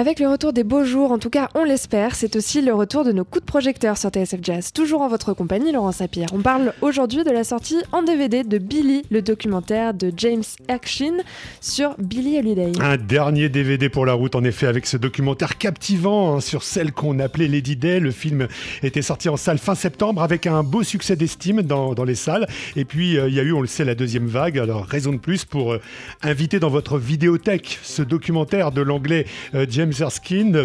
Avec le retour des beaux jours, en tout cas on l'espère, c'est aussi le retour de nos coups de projecteur sur TSF Jazz. Toujours en votre compagnie, Laurent Sapir. On parle aujourd'hui de la sortie en DVD de Billy, le documentaire de James Action sur Billy Holiday. Un dernier DVD pour la route, en effet, avec ce documentaire captivant hein, sur celle qu'on appelait Lady Day. Le film était sorti en salle fin septembre avec un beau succès d'estime dans, les salles. Et puis euh, il y a eu, on le sait, la deuxième vague. Alors raison de plus pour euh, inviter dans votre vidéothèque ce documentaire de l'anglais euh, James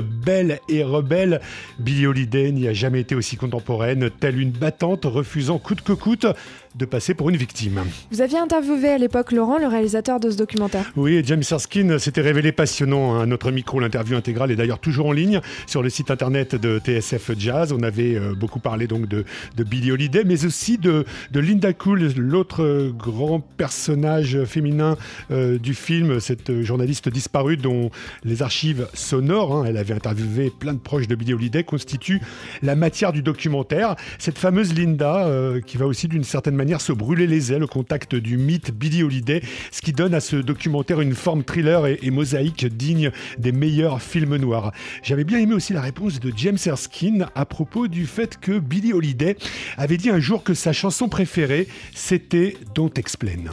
Belle et rebelle, Billie Holiday n'y a jamais été aussi contemporaine, telle une battante refusant coûte que coûte de passer pour une victime. Vous aviez interviewé à l'époque Laurent, le réalisateur de ce documentaire. Oui, James Erskine s'était révélé passionnant. À hein. notre micro, l'interview intégrale est d'ailleurs toujours en ligne sur le site internet de TSF Jazz. On avait euh, beaucoup parlé donc de, de Billie Holiday, mais aussi de, de Linda Cool, l'autre grand personnage féminin euh, du film, cette journaliste disparue dont les archives sonores, hein, elle avait interviewé plein de proches de Billie Holiday, constituent la matière du documentaire. Cette fameuse Linda, euh, qui va aussi d'une certaine manière se brûler les ailes au contact du mythe Billie Holiday, ce qui donne à ce documentaire une forme thriller et, mosaïque digne des meilleurs films noirs. J'avais bien aimé aussi la réponse de James Erskine à propos du fait que Billie Holiday avait dit un jour que sa chanson préférée, c'était Don't Explain.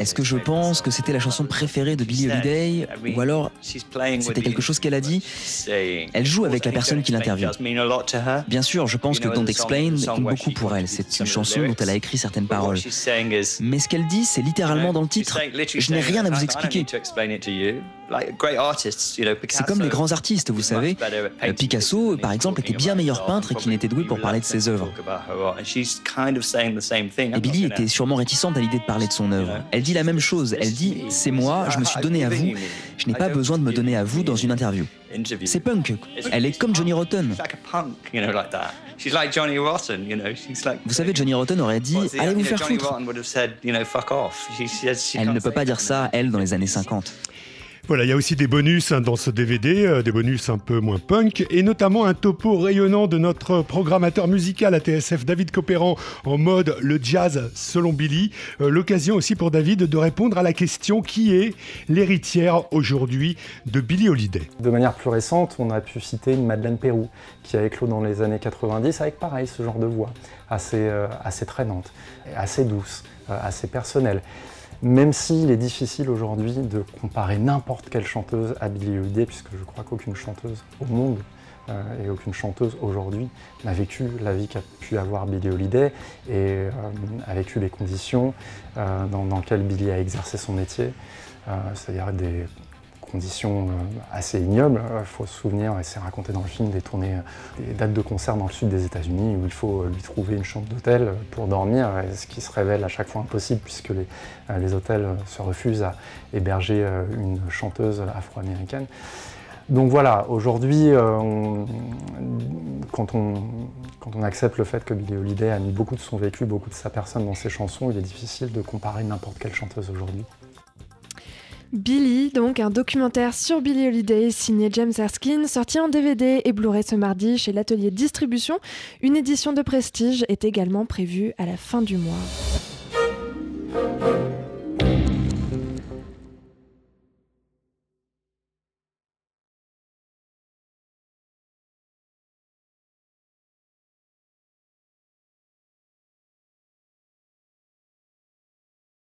Est-ce que je pense que c'était la chanson préférée de Billie Holiday Ou alors c'était quelque chose qu'elle a dit? Elle joue avec la personne qui l'interviewe. Bien sûr, je pense que Don't Explain compte beaucoup pour elle. C'est une chanson dont elle a écrit certaines paroles. Mais ce qu'elle dit, c'est littéralement dans le titre. Je n'ai rien à vous expliquer. C'est comme les grands artistes, vous savez. Picasso, par exemple, était bien meilleur peintre et qu'il n'était doué pour parler de ses œuvres. Et Billy était sûrement réticente à l'idée de parler de son œuvre. Elle dit la même chose. Elle dit C'est moi, je me suis donné à vous. Je n'ai pas besoin de me donner à vous dans une interview. C'est punk. Elle est comme Johnny Rotten. Vous savez, Johnny Rotten aurait dit Allez vous faire foutre. Elle ne peut pas dire ça, elle, dans les années 50. Voilà, il y a aussi des bonus hein, dans ce DVD, euh, des bonus un peu moins punk, et notamment un topo rayonnant de notre programmateur musical à TSF, David Copéran, en mode le jazz selon Billy. Euh, l'occasion aussi pour David de répondre à la question qui est l'héritière aujourd'hui de Billy Holiday? De manière plus récente, on a pu citer une Madeleine Pérou qui a éclos dans les années 90 avec pareil ce genre de voix, assez, euh, assez traînante, assez douce, assez personnelle. Même s'il est difficile aujourd'hui de comparer n'importe quelle chanteuse à Billie Holiday, puisque je crois qu'aucune chanteuse au monde euh, et aucune chanteuse aujourd'hui n'a vécu la vie qu'a pu avoir Billie Holiday et euh, a vécu les conditions euh, dans, dans, lesquelles Billie a exercé son métier, c'est-à-dire des conditions euh, assez ignobles. Il faut se souvenir, et c'est raconté dans le film, des tournées, euh, des dates de concert dans le sud des États-Unis où il faut euh, lui trouver une chambre d'hôtel pour dormir, ce qui se révèle à chaque fois impossible puisque les, hôtels se refusent à héberger une chanteuse afro-américaine. Donc voilà, aujourd'hui, quand, on, quand on accepte le fait que Billie Holiday a mis beaucoup de son vécu, beaucoup de sa personne dans ses chansons, il est difficile de comparer n'importe quelle chanteuse aujourd'hui. Billy, donc un documentaire sur Billy Holiday signé James Erskine, sorti en DVD et Blu-ray ce mardi chez l'atelier Distribution. Une édition de prestige est également prévue à la fin du mois.